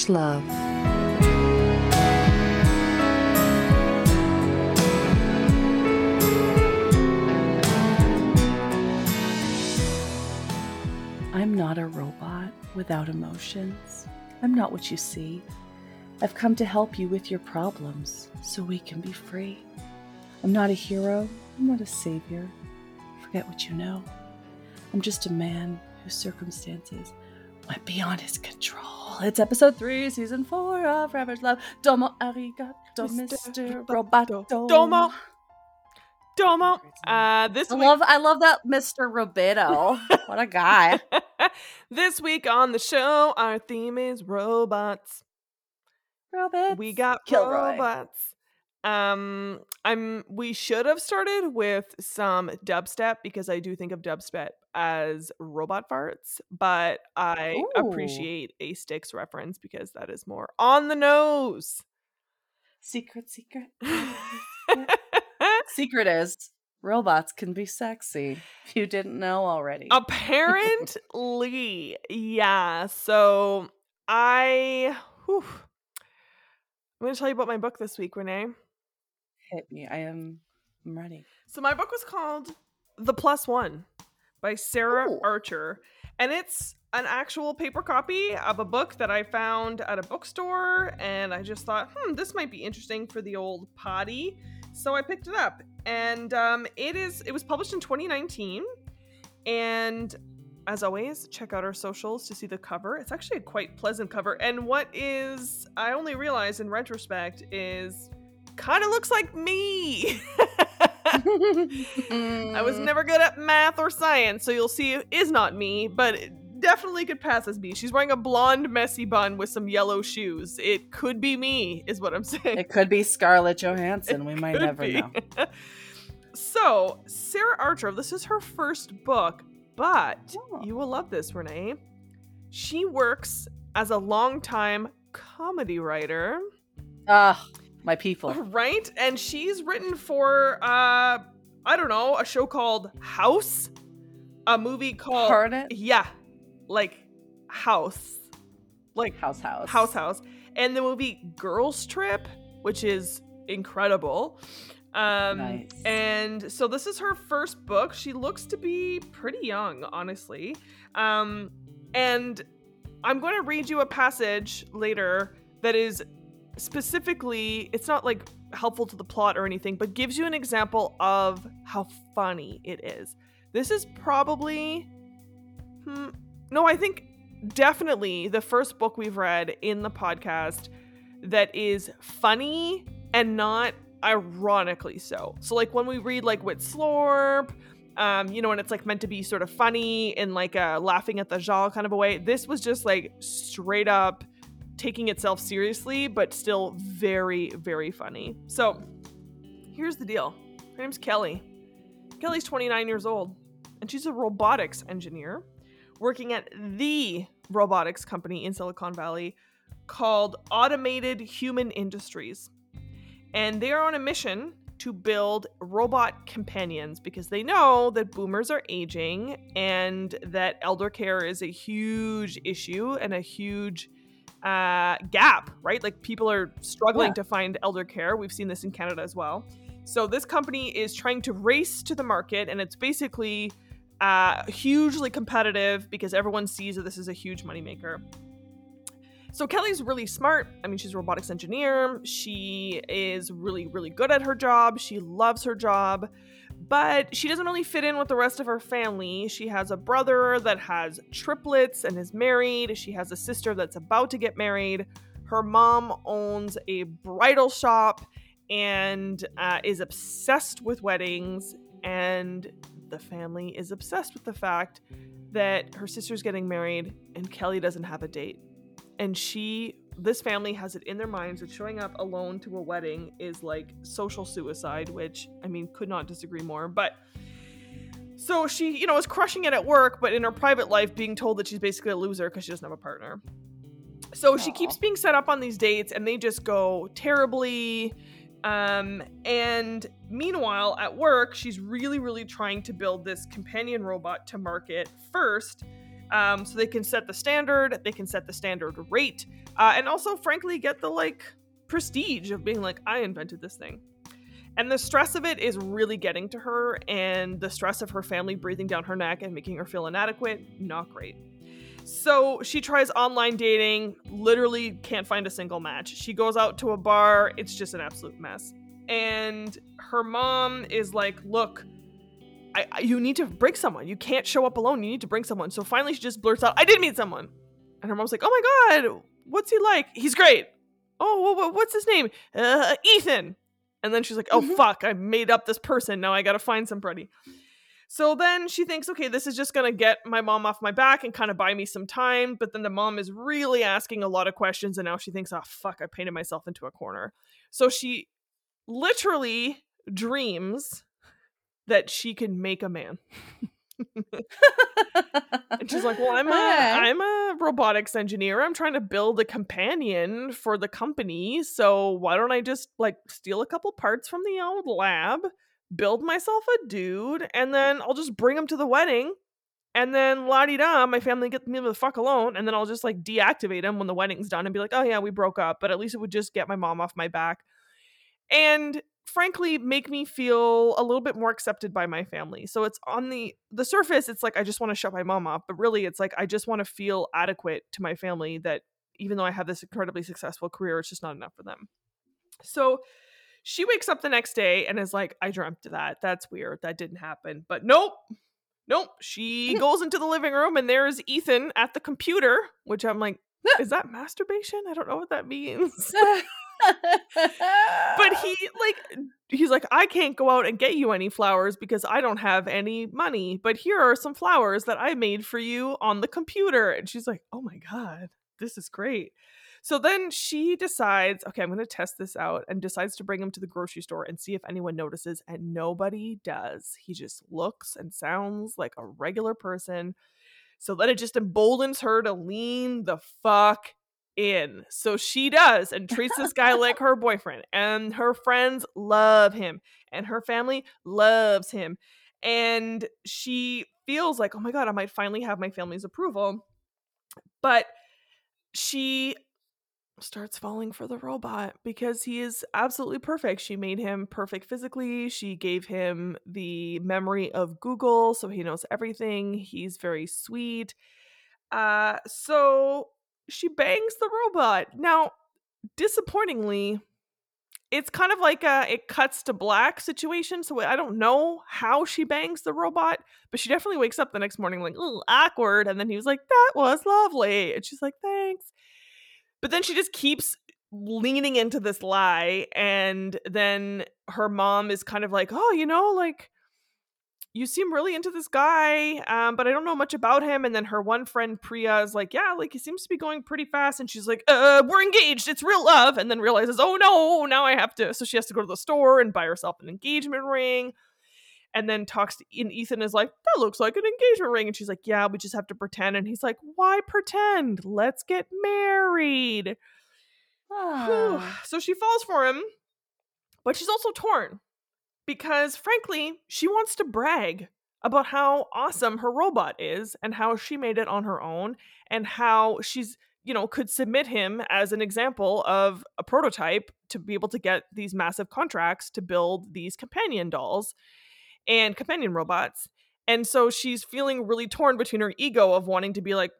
much love. I'm not a robot without emotions. I'm not what you see. I've come to help you with your problems so we can be free. I'm not a hero. I'm not a savior. Forget what you know. I'm just a man whose circumstances went beyond his control. It's episode three, season four of Ravage Love. Domo arigato, Mr. Roboto. Domo. Domo. Uh, this I week, love, I love that Mr. Roboto. what a guy. this week on the show, our theme is robots. Robots. We got Kilroy. robots. Um, I'm. We should have started with some dubstep because I do think of dubstep as robot farts, but I Ooh. appreciate a Styx reference because that is more on the nose. Secret, secret. Secret is robots can be sexy. If you didn't know already. Apparently, yeah. So I, whew, I'm going to tell you about my book this week, Renee. Hit me. I am I'm ready. So my book was called The Plus One by Sarah Ooh. Archer, and it's an actual paper copy of a book that I found at a bookstore, and I just thought, hmm, this might be interesting for the old potty. So I picked it up, and um, it is. It was published in 2019, and as always, check out our socials to see the cover. It's actually a quite pleasant cover, and what is I only realized in retrospect is kind of looks like me. I was never good at math or science, so you'll see it is not me, but it definitely could pass as me. She's wearing a blonde, messy bun with some yellow shoes. It could be me, is what I'm saying. It could be Scarlett Johansson. We might never be. know. so, Sarah Archer, this is her first book, but Oh. you will love this, Renee. She works as a longtime comedy writer. Ah, my people. Right? And she's written for uh I don't know, a show called House, a movie called? Yeah. Like House. Like House House. House House. And the movie Girls Trip, which is incredible. Um Nice. and so this is her first book. She looks to be pretty young, honestly. Um and I'm going to read you a passage later that is specifically it's not like helpful to the plot or anything, but gives you an example of how funny it is. This is probably hmm, no, I think definitely the first book we've read in the podcast that is funny and not ironically so. So like when we read like Wit Slorp, um, you know, and it's like meant to be sort of funny in like a laughing at the jaw kind of a way. This was just like straight up taking itself seriously, but still very, very funny. So here's the deal. Her name's Kelly. Kelly's 29 years old, and she's a robotics engineer working at the robotics company in Silicon Valley called Automated Human Industries. And they are on a mission to build robot companions because they know that boomers are aging and that elder care is a huge issue and a huge uh, gap, right? Like people are struggling Yeah. to find elder care. We've seen this in Canada as well. So this company is trying to race to the market, and it's basically uh, hugely competitive because everyone sees that this is a huge moneymaker. So Kelly's really smart. I mean, she's a robotics engineer. She is really, really good at her job. She loves her job, but she doesn't really fit in with the rest of her family. She has a brother that has triplets and is married. She has a sister that's about to get married. Her mom owns a bridal shop and uh, is obsessed with weddings. And the family is obsessed with the fact that her sister's getting married and Kelly doesn't have a date and she this family has it in their minds that showing up alone to a wedding is like social suicide which i mean could not disagree more but so she you know is crushing it at work but in her private life being told that she's basically a loser because she doesn't have a partner. So she keeps being set up on these dates and they just go terribly um and meanwhile at work she's really really trying to build this companion robot to market first Um, so they can set the standard, they can set the standard rate, uh, and also, frankly, get the like prestige of being like, I invented this thing. And the stress of it is really getting to her, and the stress of her family breathing down her neck and making her feel inadequate, not great. So she tries online dating, literally can't find a single match. She goes out to a bar, it's just an absolute mess. And her mom is like, Look, I, I, you need to bring someone. You can't show up alone. You need to bring someone. So finally, she just blurts out, I did meet someone. And her mom's like, Oh my God, what's he like? He's great. Oh, what's his name? Uh, Ethan. And then she's like, oh, mm-hmm. fuck, I made up this person. Now I gotta find somebody. So then she thinks, okay, this is just gonna get my mom off my back and kind of buy me some time. But then the mom is really asking a lot of questions, and now she thinks, oh, fuck, I painted myself into a corner. So she literally dreams that she can make a man. and she's like, "Well, I'm a I'm a robotics engineer. I'm trying to build a companion for the company. So why don't I just like steal a couple parts from the old lab, build myself a dude, and then I'll just bring him to the wedding." And then la di da, my family get me the fuck alone, and then I'll just like deactivate him when the wedding's done and be like, oh yeah, we broke up, but at least it would just get my mom off my back. And frankly make me feel a little bit more accepted by my family. So it's on the the surface it's like I just want to shut my mom off, but really it's like I just want to feel adequate to my family that even though I have this incredibly successful career, it's just not enough for them. So she wakes up the next day and is like, I dreamt that. That's weird. That didn't happen. But nope. Nope. She goes into the living room and there's Ethan at the computer, which I'm like, is that masturbation? I don't know what that means. but he like he's like I can't go out and get you any flowers because I don't have any money, but here are some flowers that I made for you on the computer. And she's like, "Oh my god, this is great." So then she decides, okay, I'm going to test this out and decides to bring him to the grocery store and see if anyone notices and nobody does. He just looks and sounds like a regular person. So then it just emboldens her to lean the fuck in. So she does and treats this guy like her boyfriend. And her friends love him. And her family loves him. And she feels like, oh my God, I might finally have my family's approval. But she starts falling for the robot because he is absolutely perfect. She made him perfect physically. She gave him the memory of Google, so he knows everything. He's very sweet. Uh, so she bangs the robot. Now, disappointingly, it's kind of like a it cuts to black situation. So I don't know how she bangs the robot, but she definitely wakes up the next morning like, oh, awkward. And then he was like, that was lovely. And she's like, thanks. But then she just keeps leaning into this lie. And then her mom is kind of like, oh, you know, like, you seem really into this guy, um, but I don't know much about him. And then her one friend Priya is like, yeah, like he seems to be going pretty fast. And she's like, uh, we're engaged. It's real love. And then realizes, oh no, now I have to. So she has to go to the store and buy herself an engagement ring. And then talks to and Ethan is like, that looks like an engagement ring. And she's like, yeah, we just have to pretend. And he's like, why pretend? Let's get married. So she falls for him, but she's also torn because frankly, she wants to brag about how awesome her robot is and how she made it on her own and how she's you know could submit him as an example of a prototype to be able to get these massive contracts to build these companion dolls and companion robots. And so she's feeling really torn between her ego of wanting to be like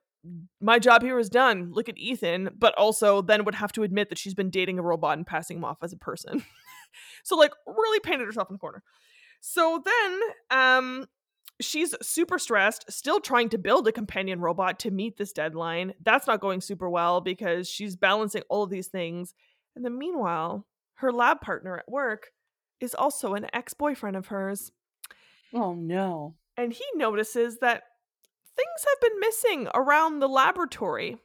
my job here is done. Look at ethan but also then would have to admit that she's been dating a robot and passing him off as a person so like really painted herself in the corner. So then um she's super stressed, still trying to build a companion robot to meet this deadline. That's not going super well because she's balancing all of these things. And then meanwhile, her lab partner at work is also an ex-boyfriend of hers. Oh no. And he notices that things have been missing around the laboratory.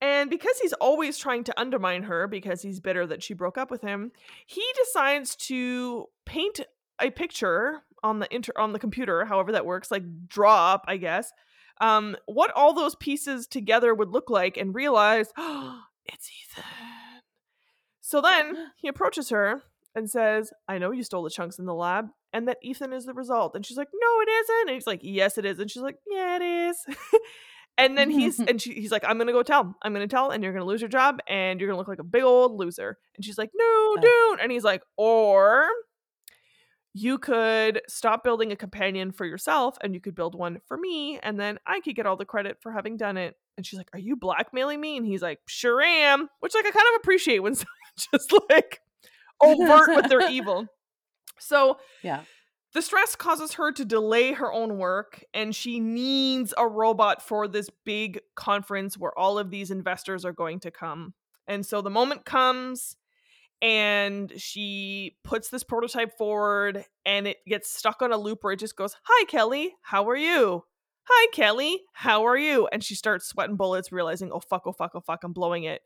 And because he's always trying to undermine her because he's bitter that she broke up with him, he decides to paint a picture on the inter on the computer, however that works, like draw up, I guess, um, what all those pieces together would look like and realize, oh, it's Ethan. So then he approaches her and says, I know you stole the chunks in the lab, and that Ethan is the result. And she's like, no, it isn't. And he's like, yes, it is. And she's like, yeah, it is. and then he's and she, he's like, I'm gonna go tell. I'm gonna tell, and you're gonna lose your job, and you're gonna look like a big old loser. And she's like, no, Oh. don't. And he's like, or you could stop building a companion for yourself and you could build one for me and then I could get all the credit for having done it. And she's like, Are you blackmailing me? And he's like, Sure am. Which like I kind of appreciate when someone just like overt with their evil. So Yeah. The stress causes her to delay her own work, and she needs a robot for this big conference where all of these investors are going to come. And so the moment comes, and she puts this prototype forward, and it gets stuck on a loop where it just goes, Hi, Kelly, how are you? Hi, Kelly, how are you? And she starts sweating bullets, realizing, Oh, fuck, oh, fuck, oh, fuck, I'm blowing it.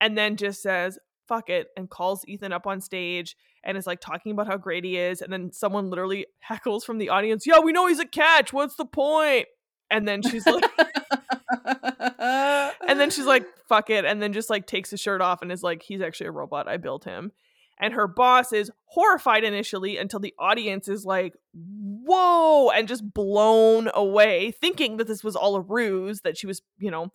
And then just says, Fuck it, and calls Ethan up on stage and is like talking about how great he is and then someone literally heckles from the audience yeah we know he's a catch what's the point?" point and then she's like and then she's like fuck it and then just like takes his shirt off and is like he's actually a robot i built him and her boss is horrified initially until the audience is like whoa and just blown away thinking that this was all a ruse that she was you know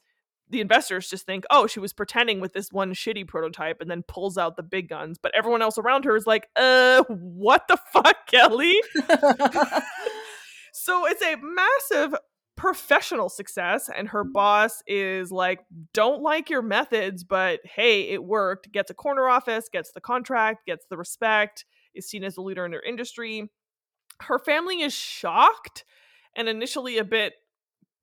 the investors just think, oh, she was pretending with this one shitty prototype and then pulls out the big guns. But everyone else around her is like, uh, what the fuck, Kelly? so it's a massive professional success. And her boss is like, don't like your methods, but hey, it worked. Gets a corner office, gets the contract, gets the respect, is seen as a leader in her industry. Her family is shocked and initially a bit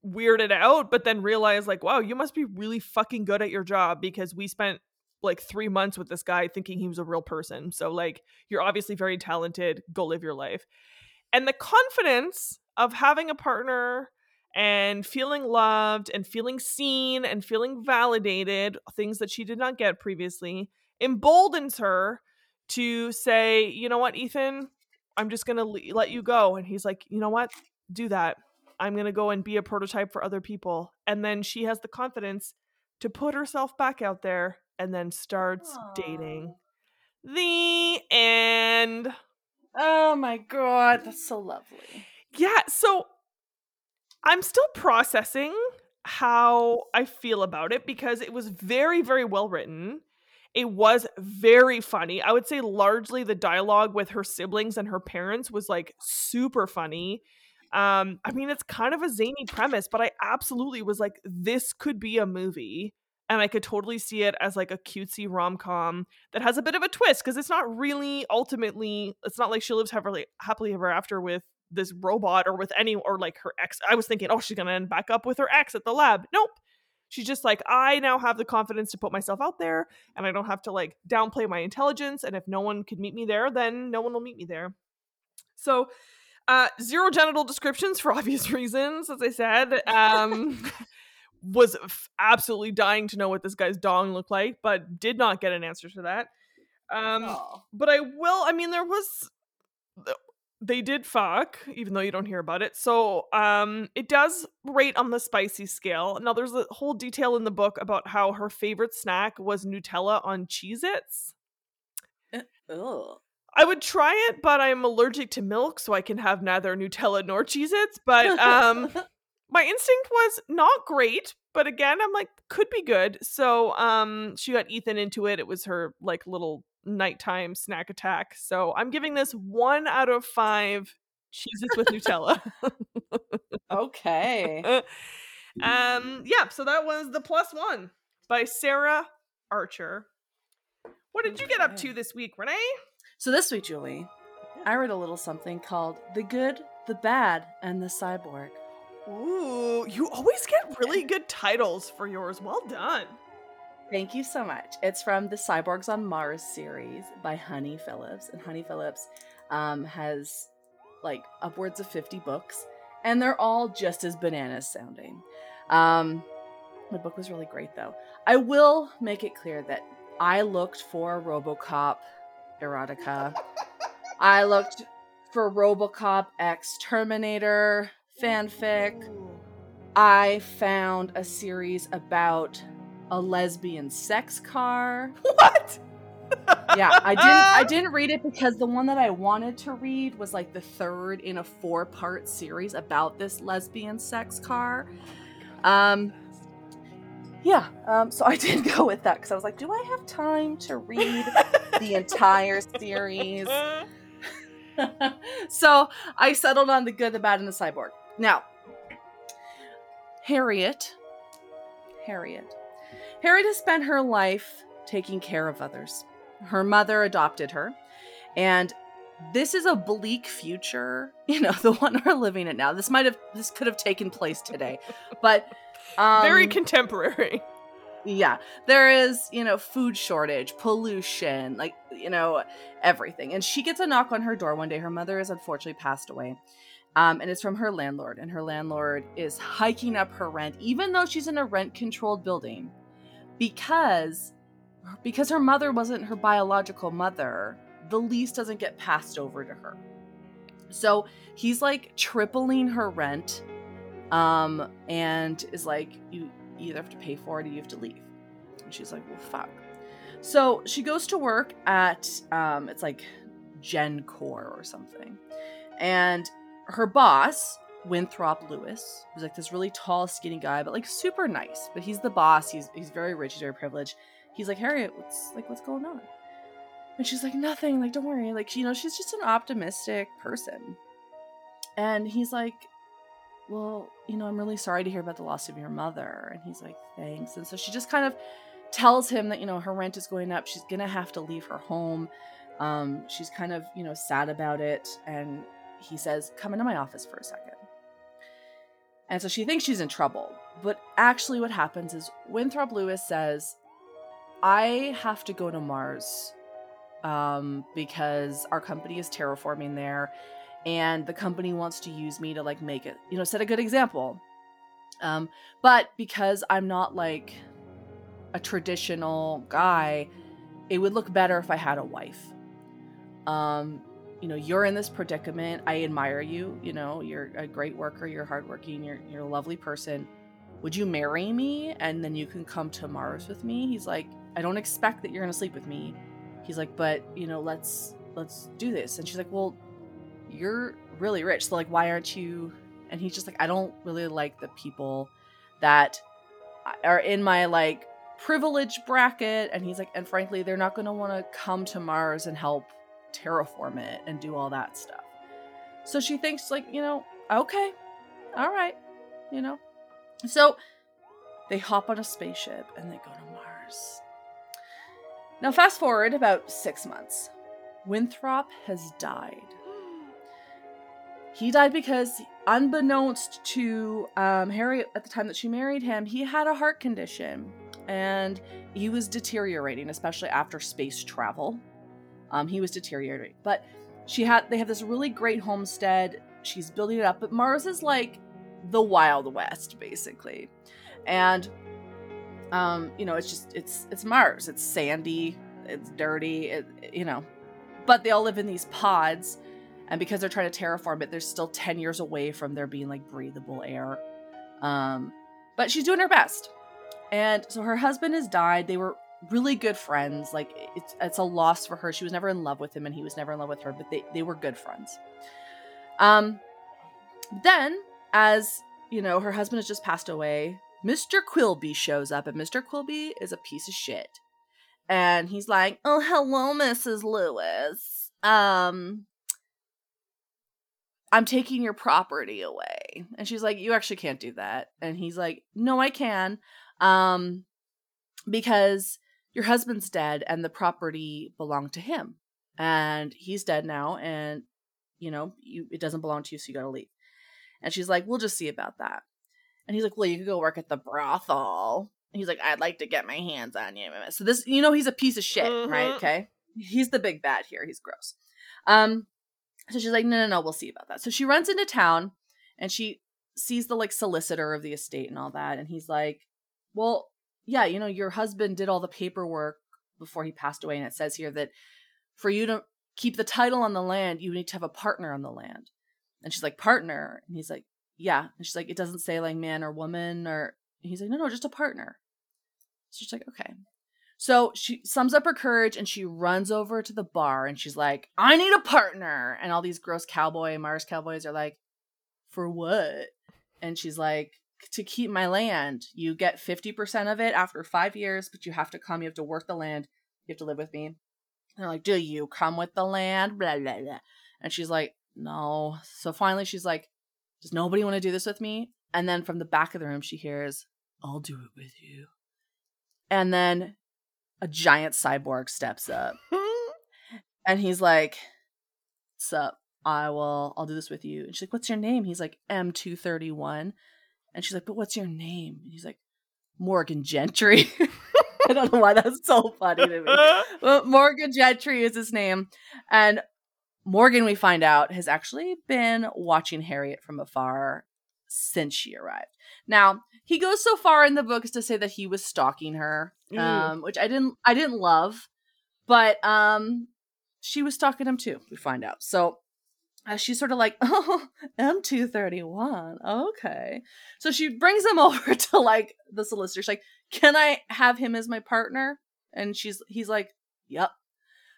weirded out, but then realized like, wow, you must be really fucking good at your job because we spent like three months with this guy thinking he was a real person. So like, you're obviously very talented. Go live your life. And the confidence of having a partner and feeling loved and feeling seen and feeling validated, things that she did not get previously, emboldens her to say, you know what, Ethan, I'm just going to le- let you go. And he's like, you know what, do that. I'm going to go and be a prototype for other people. And then she has the confidence to put herself back out there and then starts dating. The end. oh my god, that's so lovely. Yeah, so I'm still processing how I feel about it because it was very, very well written. It was very funny. I would say largely the dialogue with her siblings and her parents was like super funny. Um, I mean, it's kind of a zany premise, but I absolutely was like, this could be a movie. And I could totally see it as like a cutesy rom com that has a bit of a twist because it's not really ultimately, it's not like she lives happily, happily ever after with this robot or with any, or like her ex. I was thinking, oh, she's going to end back up with her ex at the lab. Nope. She's just like, I now have the confidence to put myself out there and I don't have to like downplay my intelligence. And if no one could meet me there, then no one will meet me there. So, uh, zero genital descriptions for obvious reasons, as I said. Um, was f- absolutely dying to know what this guy's dong looked like, but did not get an answer to that. Um, Aw. but I will. I mean, there was. They did fuck, even though you don't hear about it. So, um, it does rate on the spicy scale. Now, there's a whole detail in the book about how her favorite snack was Nutella on Cheez Its. Ugh. I would try it, but I'm allergic to milk, so I can have neither Nutella nor Cheez Its. But um, my instinct was not great, but again, I'm like, could be good. So um, she got Ethan into it. It was her like little nighttime snack attack. So I'm giving this one out of five Cheez Its with Nutella. okay. um, yeah, so that was the plus one by Sarah Archer. What did you get up to this week, Renee? So this week, Julie, I read a little something called The Good, the Bad, and the Cyborg. Ooh, you always get really good titles for yours. Well done. Thank you so much. It's from the Cyborgs on Mars series by Honey Phillips. And Honey Phillips um, has like upwards of 50 books, and they're all just as bananas sounding. Um, the book was really great, though. I will make it clear that I looked for Robocop erotica. I looked for Robocop X Terminator fanfic. I found a series about a lesbian sex car. What? yeah, I didn't I didn't read it because the one that I wanted to read was like the third in a four-part series about this lesbian sex car. Um yeah, um, so I did go with that because I was like, do I have time to read the entire series? so I settled on the good, the bad, and the cyborg. Now, Harriet, Harriet, Harriet has spent her life taking care of others. Her mother adopted her, and this is a bleak future. You know, the one we're living in now. This might have, this could have taken place today, but um, very contemporary. Yeah, there is, you know, food shortage, pollution, like, you know, everything. And she gets a knock on her door one day. Her mother has unfortunately passed away. Um, and it's from her landlord. And her landlord is hiking up her rent, even though she's in a rent controlled building, because because her mother wasn't her biological mother, the lease doesn't get passed over to her. So he's like tripling her rent um, and is like, you either have to pay for it or you have to leave. And she's like, well, fuck. So she goes to work at, um, it's like GenCore or something. And her boss, Winthrop Lewis, who's like this really tall, skinny guy, but like super nice. But he's the boss. He's he's very rich. He's very privileged. He's like Harriet, what's like what's going on? And she's like nothing. Like don't worry. Like you know she's just an optimistic person. And he's like, well, you know, I'm really sorry to hear about the loss of your mother. And he's like, thanks. And so she just kind of tells him that, you know, her rent is going up. She's going to have to leave her home. Um, she's kind of, you know, sad about it. And he says, come into my office for a second. And so she thinks she's in trouble. But actually, what happens is Winthrop Lewis says, I have to go to Mars um, because our company is terraforming there and the company wants to use me to like make it you know set a good example. Um but because i'm not like a traditional guy it would look better if i had a wife. Um you know you're in this predicament. I admire you you know you're a great worker you're hardworking you're, you're a lovely person. Would you marry me and then you can come to mars with me? He's like i don't expect that you're gonna sleep with me. He's like but you know let's let's do this. And she's like well you're really rich. So like why aren't you and he's just like I don't really like the people that are in my like privilege bracket and he's like and frankly they're not going to want to come to Mars and help terraform it and do all that stuff. So she thinks like, you know, okay. All right. You know. So they hop on a spaceship and they go to Mars. Now fast forward about 6 months. Winthrop has died he died because, unbeknownst to um, Harriet at the time that she married him, he had a heart condition and he was deteriorating, especially after space travel. Um, he was deteriorating, but she had they have this really great homestead. She's building it up, but Mars is like the Wild West, basically, and um, you know, it's just it's it's Mars. It's sandy, it's dirty, it, you know, but they all live in these pods and because they're trying to terraform it, they're still 10 years away from there being like breathable air. Um, but she's doing her best. And so her husband has died. They were really good friends. Like it's it's a loss for her. She was never in love with him and he was never in love with her, but they, they were good friends. Um then as you know, her husband has just passed away, Mr. Quilby shows up, and Mr. Quilby is a piece of shit. And he's like, Oh, hello, Mrs. Lewis. Um, I'm taking your property away. And she's like, You actually can't do that. And he's like, No, I can. Um, because your husband's dead and the property belonged to him. And he's dead now, and you know, you it doesn't belong to you, so you gotta leave. And she's like, We'll just see about that. And he's like, Well, you could go work at the brothel. And he's like, I'd like to get my hands on you. So this, you know, he's a piece of shit, mm-hmm. right? Okay. He's the big bad here. He's gross. Um, so she's like, no, no, no, we'll see about that. So she runs into town and she sees the like solicitor of the estate and all that. And he's like, well, yeah, you know, your husband did all the paperwork before he passed away. And it says here that for you to keep the title on the land, you need to have a partner on the land. And she's like, partner. And he's like, yeah. And she's like, it doesn't say like man or woman or, and he's like, no, no, just a partner. So she's like, okay. So she sums up her courage and she runs over to the bar and she's like, I need a partner. And all these gross cowboy Mars cowboys are like, For what? And she's like, To keep my land. You get 50% of it after five years, but you have to come. You have to work the land. You have to live with me. And they're like, Do you come with the land? Blah, blah, blah. And she's like, No. So finally she's like, Does nobody want to do this with me? And then from the back of the room, she hears, I'll do it with you. And then a giant cyborg steps up and he's like, What's up? I will, I'll do this with you. And she's like, What's your name? He's like, M231. And she's like, But what's your name? And he's like, Morgan Gentry. I don't know why that's so funny to me. But Morgan Gentry is his name. And Morgan, we find out, has actually been watching Harriet from afar since she arrived. Now, he goes so far in the book as to say that he was stalking her, Mm. um, which I didn't I didn't love, but um she was stalking him too, we find out. So uh, she's sort of like, oh, M231. Okay. So she brings him over to like the solicitor. She's like, can I have him as my partner? And she's he's like, yep.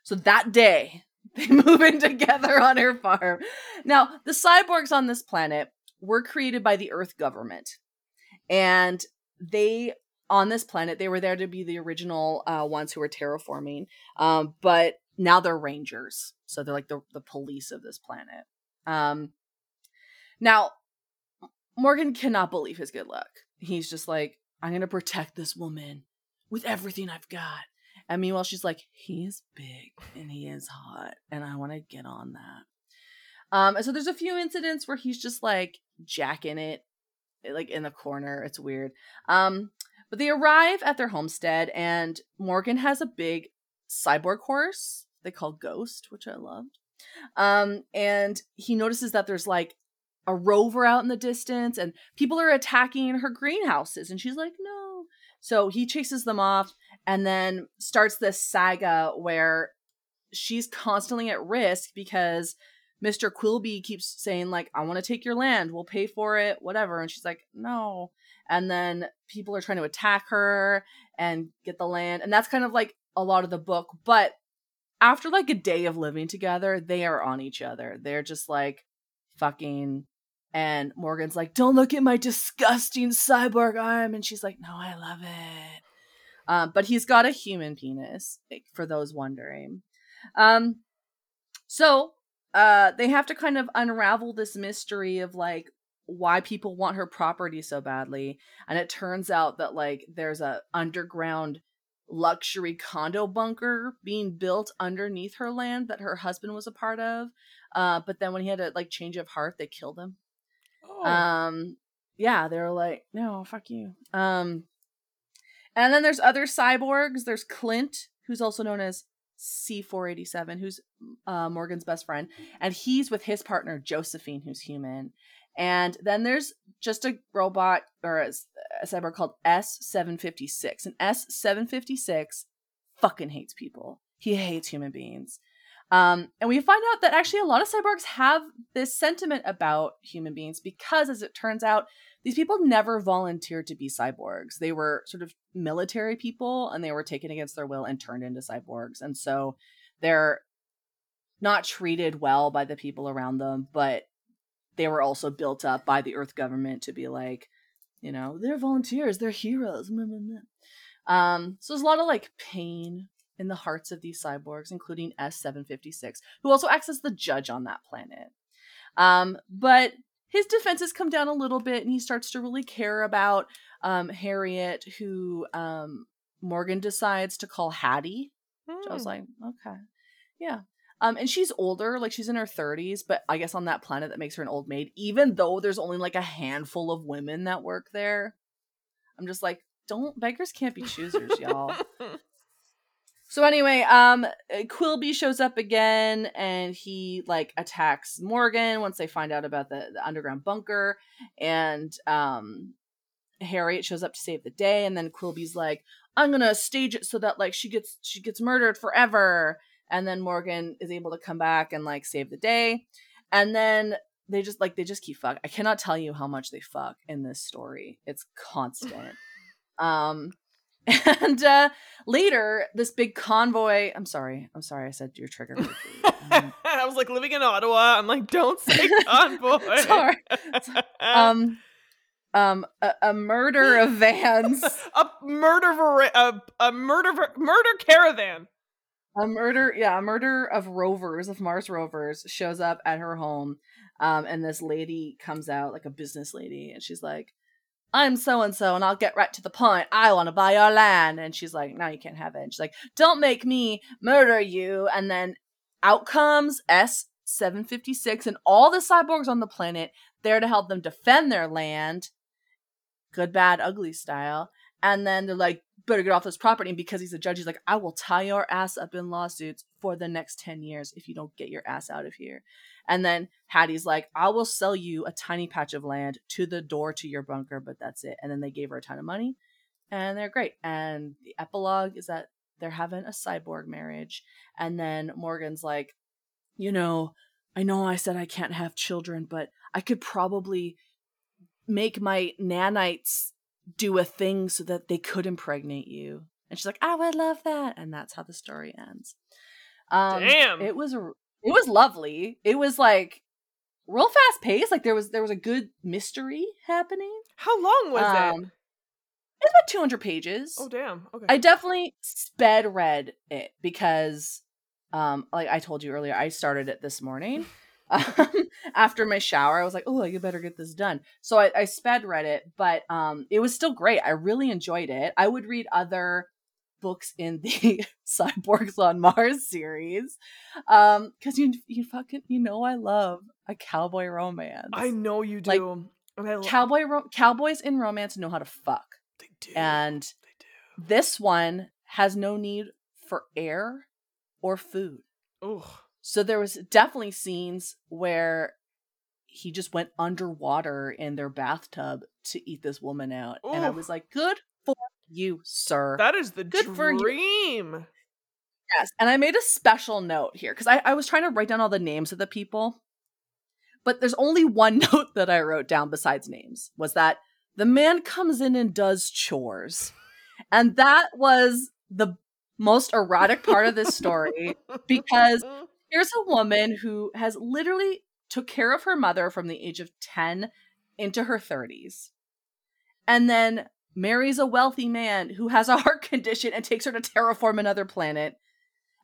So that day, they move in together on her farm. Now, the cyborgs on this planet were created by the Earth government. And they, on this planet, they were there to be the original uh, ones who were terraforming. Um, but now they're rangers. So they're like the, the police of this planet. Um, now, Morgan cannot believe his good luck. He's just like, I'm to protect this woman with everything I've got. And meanwhile, she's like, he is big and he is hot, and I want to get on that. Um, and so there's a few incidents where he's just like jacking it, like in the corner. It's weird. Um, but they arrive at their homestead, and Morgan has a big cyborg horse they call Ghost, which I loved. Um, and he notices that there's like a rover out in the distance, and people are attacking her greenhouses, and she's like, no. So he chases them off and then starts this saga where she's constantly at risk because Mr. Quilby keeps saying like I want to take your land, we'll pay for it, whatever and she's like no. And then people are trying to attack her and get the land and that's kind of like a lot of the book, but after like a day of living together, they are on each other. They're just like fucking and Morgan's like, "Don't look at my disgusting cyborg arm." And she's like, "No, I love it." Um, but he's got a human penis, for those wondering. Um, so uh, they have to kind of unravel this mystery of like why people want her property so badly, and it turns out that like there's a underground luxury condo bunker being built underneath her land that her husband was a part of. Uh, but then when he had a like change of heart, they killed him. Oh. Um, yeah, they were like, no, fuck you. Um, and then there's other cyborgs. There's Clint, who's also known as C487, who's uh, Morgan's best friend, and he's with his partner Josephine, who's human. And then there's just a robot or a, a cyborg called S756, and S756 fucking hates people. He hates human beings. Um, and we find out that actually a lot of cyborgs have this sentiment about human beings because, as it turns out, these people never volunteered to be cyborgs. They were sort of military people and they were taken against their will and turned into cyborgs. And so they're not treated well by the people around them, but they were also built up by the Earth government to be like, you know, they're volunteers, they're heroes. Um, so there's a lot of like pain in the hearts of these cyborgs, including S756, who also acts as the judge on that planet. Um, but his defenses come down a little bit, and he starts to really care about um, Harriet, who um, Morgan decides to call Hattie. Which I was Hmm. like, okay, yeah. Um, and she's older, like she's in her 30s, but I guess on that planet that makes her an old maid, even though there's only like a handful of women that work there. I'm just like, don't beggars can't be choosers, y'all. So anyway, um uh, Quilby shows up again and he like attacks Morgan once they find out about the, the underground bunker and um Harriet shows up to save the day and then Quilby's like I'm going to stage it so that like she gets she gets murdered forever and then Morgan is able to come back and like save the day and then they just like they just keep fuck. I cannot tell you how much they fuck in this story. It's constant. um And uh, later, this big convoy. I'm sorry. I'm sorry. I said your trigger. Um, I was like living in Ottawa. I'm like, don't say convoy. sorry. Um, um, a, a murder of vans. a murder a, a murder murder caravan. A murder yeah a murder of rovers of mars rovers shows up at her home um and this lady comes out like a business lady and she's like i'm so and so and i'll get right to the point. I want to buy your land. And she's like no you can't have it. And she's like don't make me murder you. And then out comes s 756 and all the cyborgs on the planet there to help them defend their land good bad ugly style. And then they're like better get off this property and because he's a judge he's like i will tie your ass up in lawsuits for the next 10 years if you don't get your ass out of here. And then hattie's like i will sell you a tiny patch of land to the door to your bunker but that's it. And then they gave her a ton of money and they're great. And the epilogue is that they're having a cyborg marriage and then morgan's like you know i know i said i can't have children but i could probably make my nanites do a thing so that they could impregnate you. And she's like, I would love that. And that's how the story ends. Um, Damn. It was it was lovely. It was like real fast paced. Like there was there was a good mystery happening. How long was Um, it? It's about 200 pages. Oh damn. Okay. I definitely sped read it because, um, like I told you earlier, I started it this morning. Um, after my shower, I was like, "Oh, you better get this done." So I, I sped read it, but um, it was still great. I really enjoyed it. I would read other books in the Cyborgs on Mars series, um, because you you fucking you know I love a cowboy romance. I know you do. like, lo- cowboy ro- cowboys in romance know how to fuck, they do. and they do. this one has no need for air or food. Ugh. So there was definitely scenes where he just went underwater in their bathtub to eat this woman out. And I was like, good for you, sir. That is the Good for you. dream. yes. And I made a special note here because I, I was trying to write down all the names of the people. But there's only one note that I wrote down besides names was that the man comes in and does chores. And that was the most erotic part of this story because here's a woman who has literally took care of her mother from the age of 10 into her 30s and then marries a wealthy man who has a heart condition and takes her to terraform another planet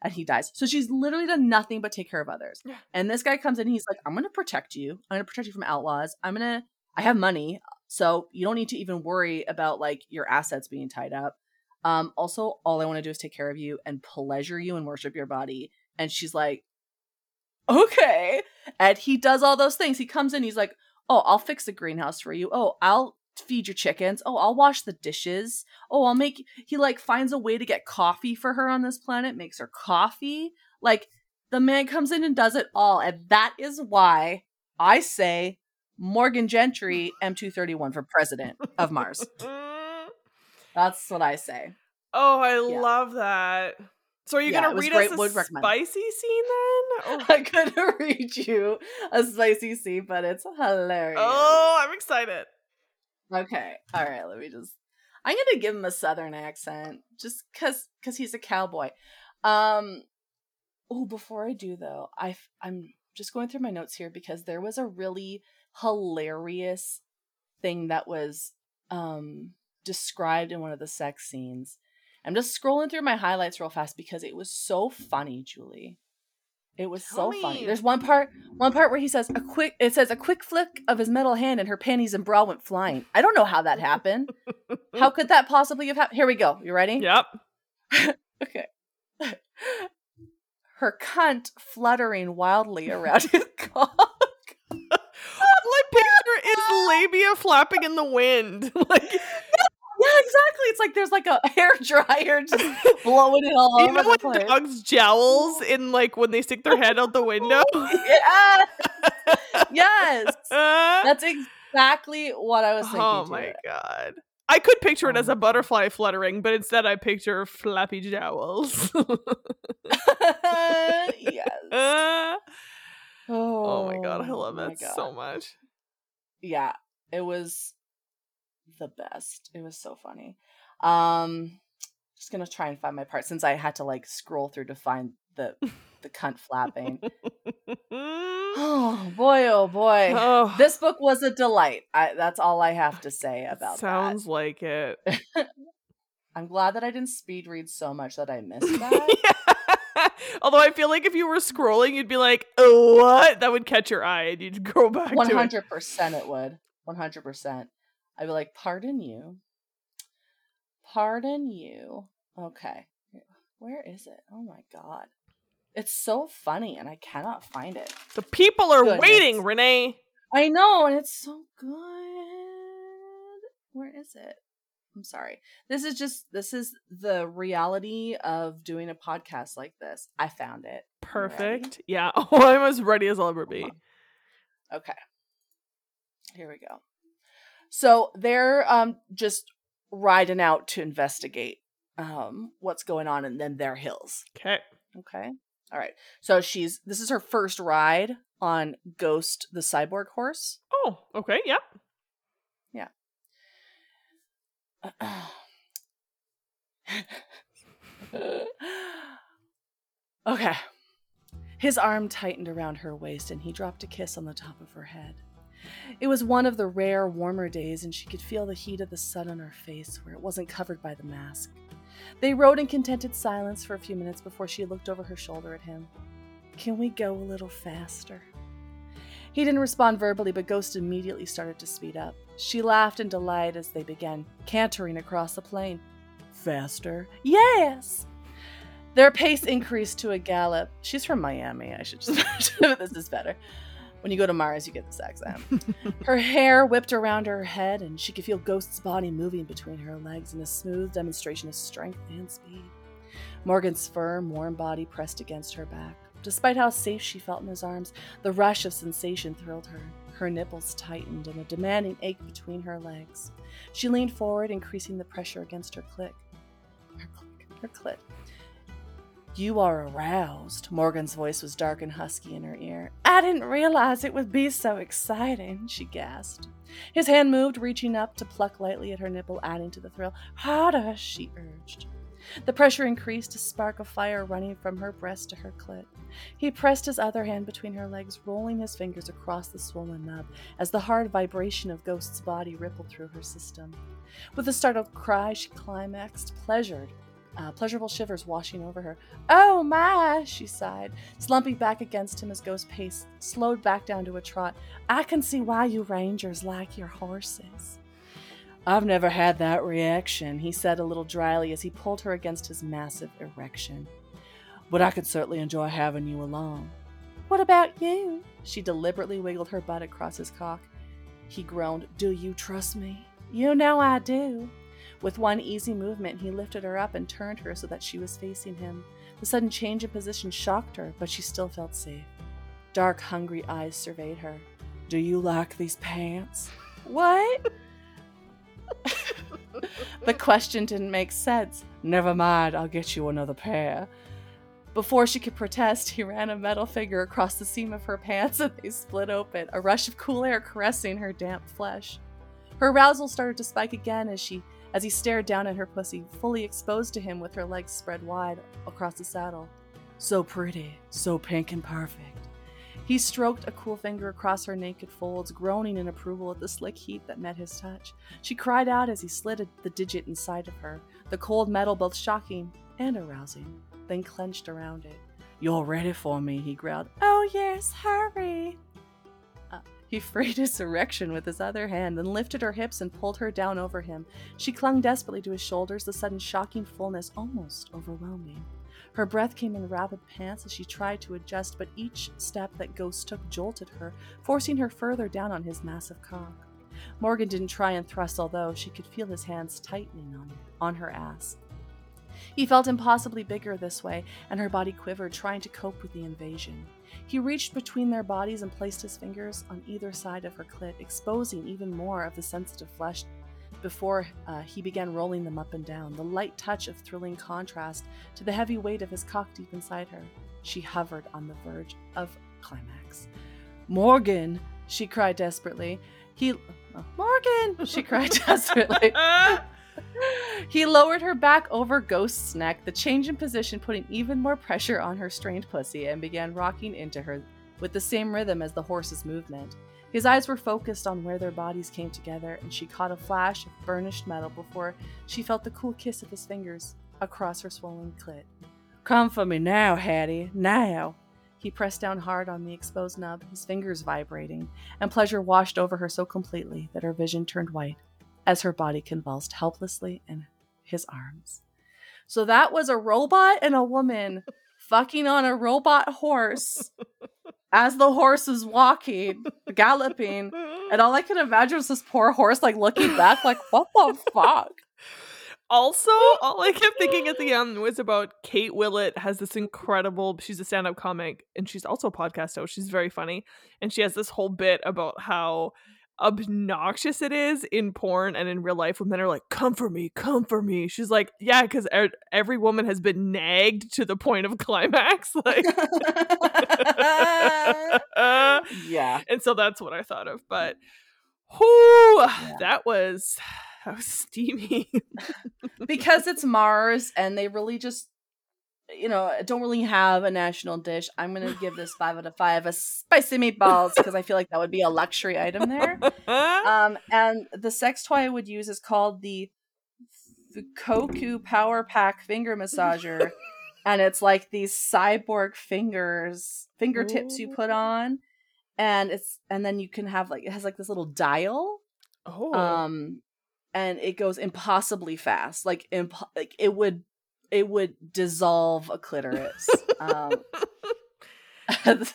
and he dies. So she's literally done nothing but take care of others. Yeah. and this guy comes in and he's like i'm gonna protect you. I'm gonna protect you from outlaws. I'm gonna i have money so you don't need to even worry about like your assets being tied up. Um also all i want to do is take care of you and pleasure you and worship your body. And she's like okay. And he does all those things. He comes in he's like oh i'll fix the greenhouse for you. Oh i'll feed your chickens. Oh i'll wash the dishes. Oh i'll make he like finds a way to get coffee for her on this planet makes her coffee. Like the man comes in and does it all and that is why i say morgan gentry m231 for president of mars. That's what i say. Oh, I Yeah. love that. So are you Yeah, gonna read great, us a recommend. spicy scene then? Or- i couldn't read you a spicy scene but it's hilarious oh, I'm excited. Okay. All right. Let me just. I'm gonna give him a southern accent, just cause, cause he's a cowboy. Um. Oh, before I do though, I I'm just going through my notes here because there was a really hilarious thing that was um described in one of the sex scenes. I'm just scrolling through my highlights real fast because it was so funny, Julie. It was Tell so funny. There's one part, one part where he says a quick. It says a quick flick of his metal hand, and her panties and bra went flying. I don't know how that happened. how could that possibly have happened? Here we go. You ready? Yep. Okay. her cunt fluttering wildly around his cock. All I picture is labia flapping in the wind. like exactly. It's like there's like a hair dryer just blowing it all you over know the when dogs jowls in like when they stick their head out the window? yes. yes. Uh, That's exactly what I was thinking. oh my god. I could picture it as Oh a butterfly fluttering, but instead I picture flappy jowls. yes. Uh, Oh, oh my god, I love my that so much. Yeah, it was the best. It was so funny. Um Just gonna try and find my part since I had to like scroll through to find the the cunt flapping. oh boy, oh boy. oh, This book was a delight. I, that's all I have to say about that. sounds like it. I'm glad that I didn't speed read so much that I missed that. Yeah. Although I feel like if you were scrolling, you'd be like, "Oh, what?" That would catch your eye, and you'd go back One to it. hundred percent, it would. One hundred percent. I'd be like, "Pardon you, pardon you." Okay, where is it? Oh my god, it's so funny, and I cannot find it. The people are Goodness. waiting, Renee. I know, and it's so good. Where is it? I'm sorry. This is just this is the reality of doing a podcast like this. I found it. Perfect. Yeah. Oh, I'm as ready as I'll ever be. Okay. Here we go. So they're um just riding out to investigate um what's going on in then their hills. Okay. Okay. All right. So she's this is her first ride on Ghost the cyborg horse. Oh, okay. Yep. Yeah. yeah. okay. His arm tightened around her waist and he dropped a kiss on the top of her head. It was one of the rare, warmer days, and she could feel the heat of the sun on her face where it wasn't covered by the mask. They rode in contented silence for a few minutes before she looked over her shoulder at him. Can we go a little faster? He didn't respond verbally, but Ghost immediately started to speed up. She laughed in delight as they began cantering across the plain. Faster? Yes! Their pace increased to a gallop. She's from Miami. I should just. this is better. When you go to Mars, you get this accent. her hair whipped around her head, and she could feel Ghost's body moving between her legs in a smooth demonstration of strength and speed. Morgan's firm, warm body pressed against her back. Despite how safe she felt in his arms, the rush of sensation thrilled her. Her nipples tightened and a demanding ache between her legs. She leaned forward, increasing the pressure against her clit. Her click, her clit. You are aroused. Morgan's voice was dark and husky in her ear. I didn't realize it would be so exciting, she gasped. His hand moved, reaching up to pluck lightly at her nipple, adding to the thrill. Harder, she urged. The pressure increased, a spark of fire running from her breast to her clit. He pressed his other hand between her legs, rolling his fingers across the swollen nub as the hard vibration of Ghost's body rippled through her system. With a startled cry, she climaxed, pleasured, uh, pleasurable shivers washing over her. Oh my, she sighed, slumping back against him as Ghost pace slowed back down to a trot. I can see why you rangers like your horses. I've never had that reaction, he said a little dryly as he pulled her against his massive erection. But I could certainly enjoy having you along. What about you? She deliberately wiggled her butt across his cock. He groaned, Do you trust me? You know I do. With one easy movement, he lifted her up and turned her so that she was facing him. The sudden change in position shocked her, but she still felt safe. Dark, hungry eyes surveyed her. Do you like these pants? What? the question didn't make sense. Never mind, I'll get you another pair. Before she could protest, he ran a metal finger across the seam of her pants and they split open, a rush of cool air caressing her damp flesh. Her arousal started to spike again as she as he stared down at her pussy, fully exposed to him with her legs spread wide across the saddle. So pretty, so pink and perfect. He stroked a cool finger across her naked folds, groaning in approval at the slick heat that met his touch. She cried out as he slid the digit inside of her, the cold metal both shocking and arousing, then clenched around it. You're ready for me, he growled. Oh, yes, hurry. He freed his erection with his other hand, then lifted her hips and pulled her down over him. She clung desperately to his shoulders, the sudden shocking fullness almost overwhelming. Her breath came in rapid pants as she tried to adjust, but each step that Ghost took jolted her, forcing her further down on his massive cock. Morgan didn't try and thrust, although she could feel his hands tightening on, on her ass. He felt impossibly bigger this way, and her body quivered, trying to cope with the invasion. He reached between their bodies and placed his fingers on either side of her clit, exposing even more of the sensitive flesh before uh, he began rolling them up and down, the light touch of thrilling contrast to the heavy weight of his cock deep inside her. She hovered on the verge of climax. Morgan, she cried desperately. He. oh, Morgan, she cried desperately. he lowered her back over Ghost's neck, the change in position putting even more pressure on her strained pussy, and began rocking into her with the same rhythm as the horse's movement. His eyes were focused on where their bodies came together, and she caught a flash of burnished metal before she felt the cool kiss of his fingers across her swollen clit. Come for me now, Hattie, now. He pressed down hard on the exposed nub, his fingers vibrating, and pleasure washed over her so completely that her vision turned white as her body convulsed helplessly in his arms. So that was a robot and a woman fucking on a robot horse as the horse is walking, galloping. And all I can imagine was this poor horse like looking back, like, what the fuck? Also, all I kept thinking at the end was about Kate Willett has this incredible she's a stand-up comic and she's also a podcast host. She's very funny. And she has this whole bit about how obnoxious it is in porn and in real life when men are like, come for me, come for me. She's like, yeah, because er- every woman has been nagged to the point of climax. Like, yeah. And so that's what I thought of. But, whoo, Yeah. that was that was steamy. because it's Mars and they really just you know I don't really have a national dish. I'm gonna give this five out of five a spicy meatballs because I feel like that would be a luxury item there. Um, and the sex toy I would use is called the Fukuoku Power Pack Finger Massager, and it's like these cyborg fingers, fingertips you put on, and it's and then you can have like it has like this little dial oh. um and it goes impossibly fast like impo- like it would it would dissolve a clitoris um into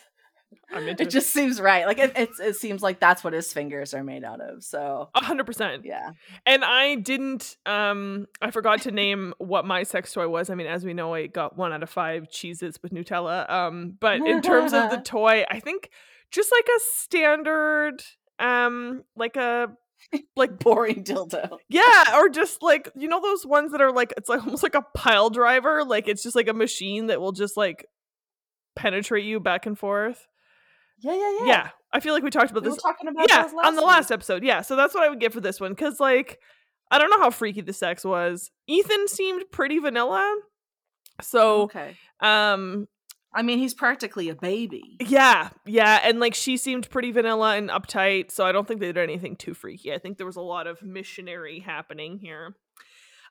it just seems right like it, it's it seems like that's what his fingers are made out of so a hundred percent. yeah And I didn't um I forgot to name what my sex toy was. I mean, as we know, I got one out of five cheeses with Nutella. Um, but in terms of the toy, I think just like a standard um like a like boring dildo yeah, or just like you know those ones that are like it's like almost like a pile driver, like it's just like a machine that will just like penetrate you back and forth. yeah yeah yeah, Yeah. I feel like we talked about we were this talking about yeah last on the last episode yeah so that's what i would get for this one because like i don't know how freaky the sex was ethan seemed pretty vanilla so okay um i mean he's practically a baby. Yeah yeah and like she seemed pretty vanilla and uptight so i don't think they did anything too freaky. I think there was a lot of missionary happening here.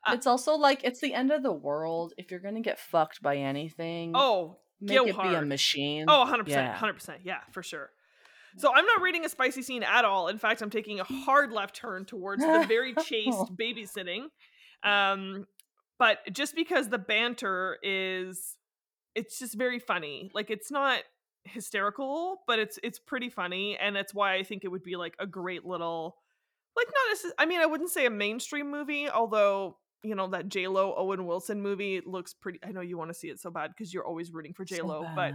Uh, it's also like it's the end of the world. If you're gonna get fucked by anything oh make go it be a machine. Oh 100% Yeah. 100% yeah for sure. So i'm not reading a spicy scene at all. In fact i'm taking a hard left turn towards the very chaste babysitting. Um but just because the banter is it's just very funny like it's not hysterical but it's it's pretty funny and that's why i think it would be like a great little like not i mean i wouldn't say a mainstream movie although you know that j lo owen wilson movie looks pretty i know you want to see it so bad because you're always rooting for j lo So but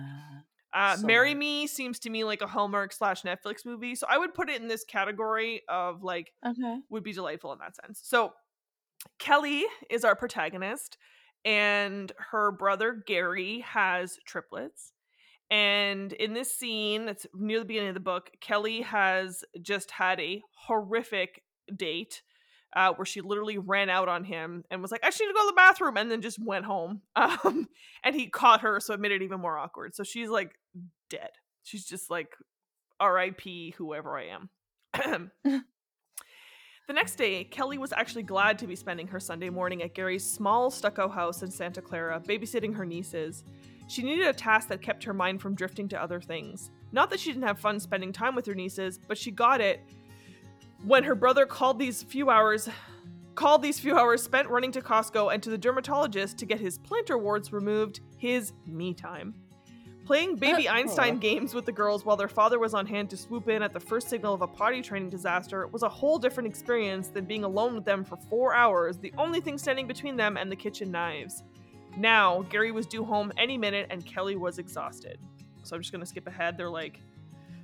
uh, So Marry bad. Me seems to me like a Hallmark slash Netflix movie, so I would put it in this category of like okay would be delightful in that sense. So Kelly is our protagonist, and her brother Gary has triplets. And in this scene, it's near the beginning of the book, Kelly has just had a horrific date uh, where she literally ran out on him and was like, I to go to the bathroom, and then just went home. Um, and he caught her, so it made it even more awkward. So she's like dead. She's just like, R.I.P. whoever I am. The next day, Kelly was actually glad to be spending her Sunday morning at Gary's small stucco house in Santa Clara, babysitting her nieces. She needed a task that kept her mind from drifting to other things. Not that she didn't have fun spending time with her nieces, but she got it when her brother called these few hours called these few hours spent running to Costco and to the dermatologist to get his plantar warts removed his me time. Playing baby Aw. Einstein games with the girls while their father was on hand to swoop in at the first signal of a potty training disaster was a whole different experience than being alone with them for four hours, the only thing standing between them and the kitchen knives. Now, Gary was due home any minute and Kelly was exhausted. So I'm just gonna skip ahead. They're like,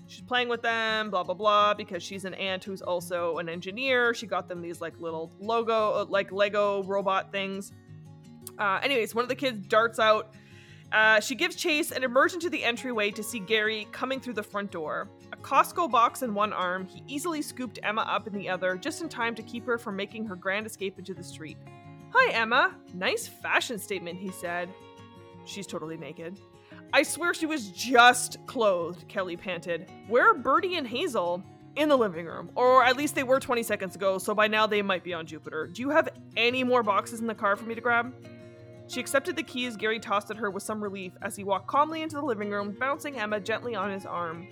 she's playing with them, blah blah blah, because she's an aunt who's also an engineer. She got them these like little logo, uh, like Lego robot things. Uh, anyways, one of the kids darts out Uh, she gives chase and emerges into the entryway to see Gary coming through the front door. A Costco box in one arm, he easily scooped Emma up in the other, just in time to keep her from making her grand escape into the street. Hi, Emma. Nice fashion statement, he said. She's totally naked. I swear she was just clothed, Kelly panted. Where are Birdie and Hazel? In the living room. Or at least they were 20 seconds ago, so by now they might be on Jupiter. Do you have any more boxes in the car for me to grab? She accepted the keys Gary tossed at her with some relief as he walked calmly into the living room, bouncing Emma gently on his arm.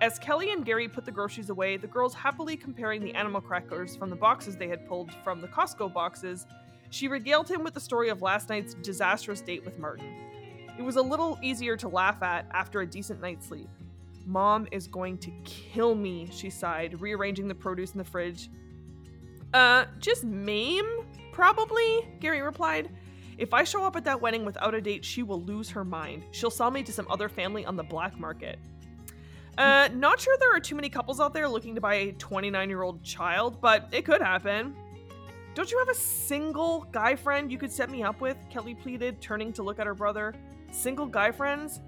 As Kelly and Gary put the groceries away, the girls happily comparing the animal crackers from the boxes they had pulled from the Costco boxes, she regaled him with the story of last night's disastrous date with Martin. It was a little easier to laugh at after a decent night's sleep. Mom is going to kill me, she sighed, rearranging the produce in the fridge. Uh, just maim? Probably, Gary replied. If I show up at that wedding without a date, she will lose her mind. She'll sell me to some other family on the black market. Uh, not sure there are too many couples out there looking to buy a 29 year old child, but it could happen. Don't you have a single guy friend you could set me up with? Kelly pleaded, turning to look at her brother. Single guy friends?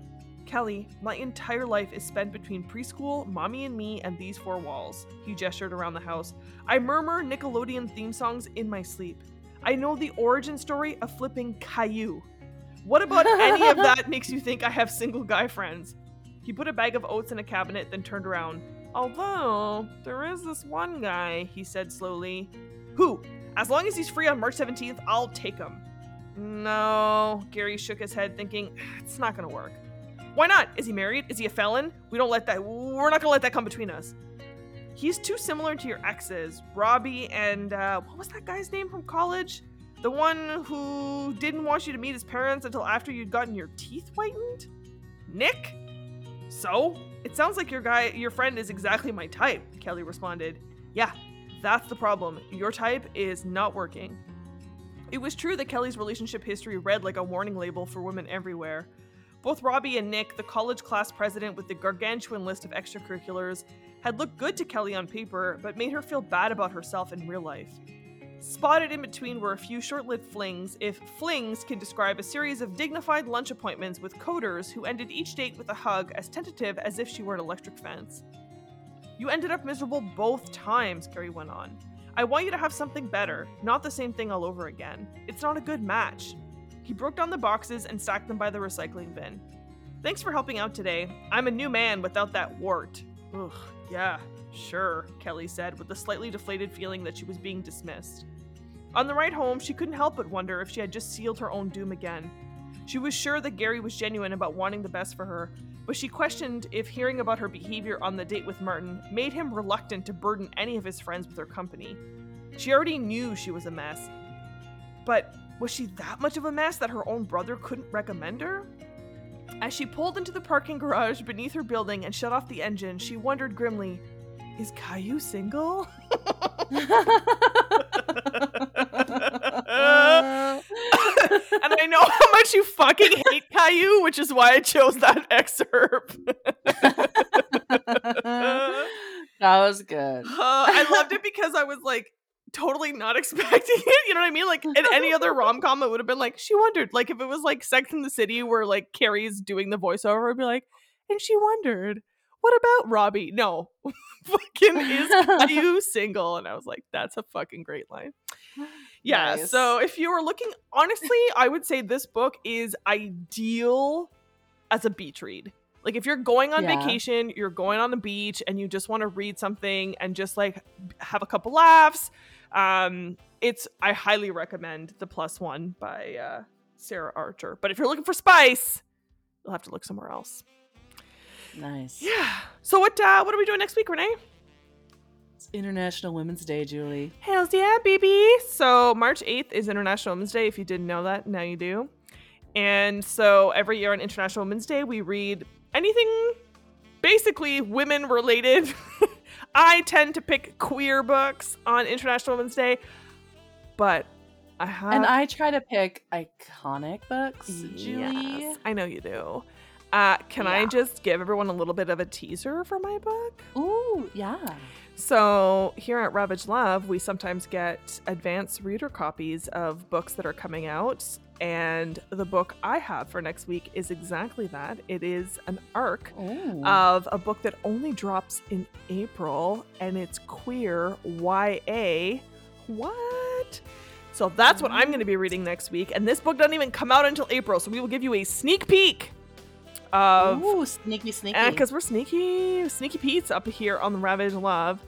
Kelly, my entire life is spent between preschool, mommy and me, and these four walls. He gestured around the house. I murmur Nickelodeon theme songs in my sleep. I know the origin story of flipping Caillou. What about any of that makes you think I have single guy friends? He put a bag of oats in a cabinet, then turned around. Although, there is this one guy, he said slowly. Who? As long as he's free on March 17th, I'll take him. No, Gary shook his head, thinking, it's not gonna work. Why not? Is he married? Is he a felon? We don't let that, we're not gonna let that come between us. He's too similar to your exes, Robbie and uh, what was that guy's name from college? The one who didn't want you to meet his parents until after you'd gotten your teeth whitened? Nick? So? It sounds like your guy, your friend is exactly my type, Kelly responded. Yeah, that's the problem. Your type is not working. It was true that Kelly's relationship history read like a warning label for women everywhere. Both Robbie and Nick, the college class president with the gargantuan list of extracurriculars, had looked good to Kelly on paper, but made her feel bad about herself in real life. Spotted in between were a few short lived flings, if flings can describe a series of dignified lunch appointments with coders who ended each date with a hug as tentative as if she were an electric fence. You ended up miserable both times, Gary went on. I want you to have something better, not the same thing all over again. It's not a good match. He broke down the boxes and stacked them by the recycling bin. Thanks for helping out today. I'm a new man without that wart. Ugh, yeah, sure, Kelly said, with a slightly deflated feeling that she was being dismissed. On the ride home, she couldn't help but wonder if she had just sealed her own doom again. She was sure that Gary was genuine about wanting the best for her, but she questioned if hearing about her behavior on the date with Martin made him reluctant to burden any of his friends with her company. She already knew she was a mess. But was she that much of a mess that her own brother couldn't recommend her? As she pulled into the parking garage beneath her building and shut off the engine, she wondered grimly, is Caillou single? and I know how much you fucking hate Caillou, which is why I chose that excerpt. that was good. Uh, I loved it because I was like totally not expecting it. You know what I mean? Like in any other rom com, it would have been like she wondered. Like if it was like Sex in the City, where like Carrie's doing the voiceover, I'd be like, and she wondered. What about Robbie? No, fucking is you single? And I was like, that's a fucking great line. Yeah. Nice. So if you were looking, honestly, I would say this book is ideal as a beach read. Like if you're going on Yeah. vacation, you're going on the beach, and you just want to read something and just like have a couple laughs. Um, it's I highly recommend the Plus One by uh, Sarah Archer. But if you're looking for spice, you'll have to look somewhere else. Nice. Yeah. So what uh, what are we doing next week, Renee? It's International Women's Day, Julie. Hells yeah, baby. So March 8th is International Women's Day. If you didn't know that, now you do. And so every year on International Women's Day, we read anything basically women related. I tend to pick queer books on International Women's Day, but I have and I try to pick iconic books, Julie. Yes, I know you do. Uh, can I just give everyone a little bit of a teaser for my book? Ooh, yeah. So, here at Ravage Love, we sometimes get advance reader copies of books that are coming out. And the book I have for next week is exactly that. It is an arc Ooh. of a book that only drops in April, and it's queer YA. What? So that's what I'm going to be reading next week. And this book doesn't even come out until April, so we will give you a sneak peek of Ooh, sneaky, sneaky. because we're sneaky, sneaky Pete's up here on the Ravage Love.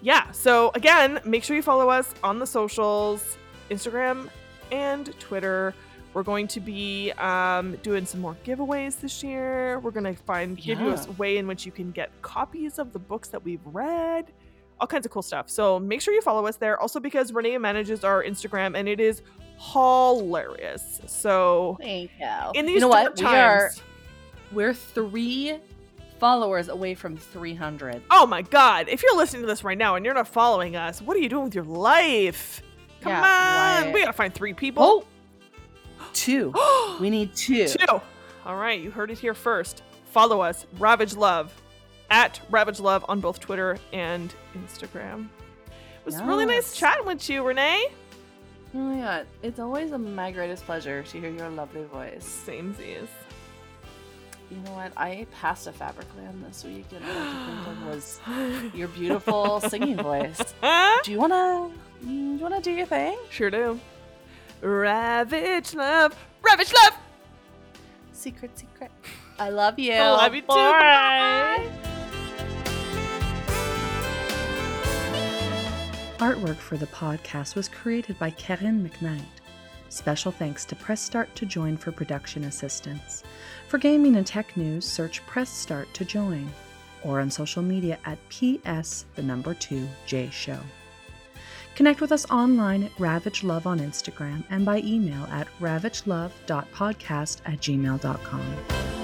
Yeah. So again, make sure you follow us on the socials, Instagram and Twitter. We're going to be um, doing some more giveaways this year. We're going to find give you a Yeah. way in which you can get copies of the books that we've read. All kinds of cool stuff. So make sure you follow us there. Also because Renee manages our Instagram and it is hilarious. So Thank you. in these you know what? dark We are times- we're three followers away from 300. Oh my god, if you're listening to this right now and you're not following us, what are you doing with your life? Come Yeah, on, we gotta find three people. Oh, two. we need two. Two. All right, you heard it here first. Follow us, Ravage Love, at Ravage Love on both Twitter and Instagram. It was really nice chatting with you, Renee. Oh my god, it's always my greatest pleasure to hear your lovely voice. Samesies. You You know what? I ate pasta fabricland this week, and all I could think of was your beautiful singing voice. Do you wanna? mm, Do you wanna do your thing? sure do. Ravage Love, Ravage Love. Secret, secret. I love you. Oh, I love you too. Bye. Artwork for the podcast was created by Karen McKnight. Special thanks to Press Start to Join for production assistance. For gaming and tech news, search Press Start to Join or on social media at PS the number 2 J Show. Connect with us online at Ravage Love on Instagram and by email at ravagelove.podcast at gmail.com.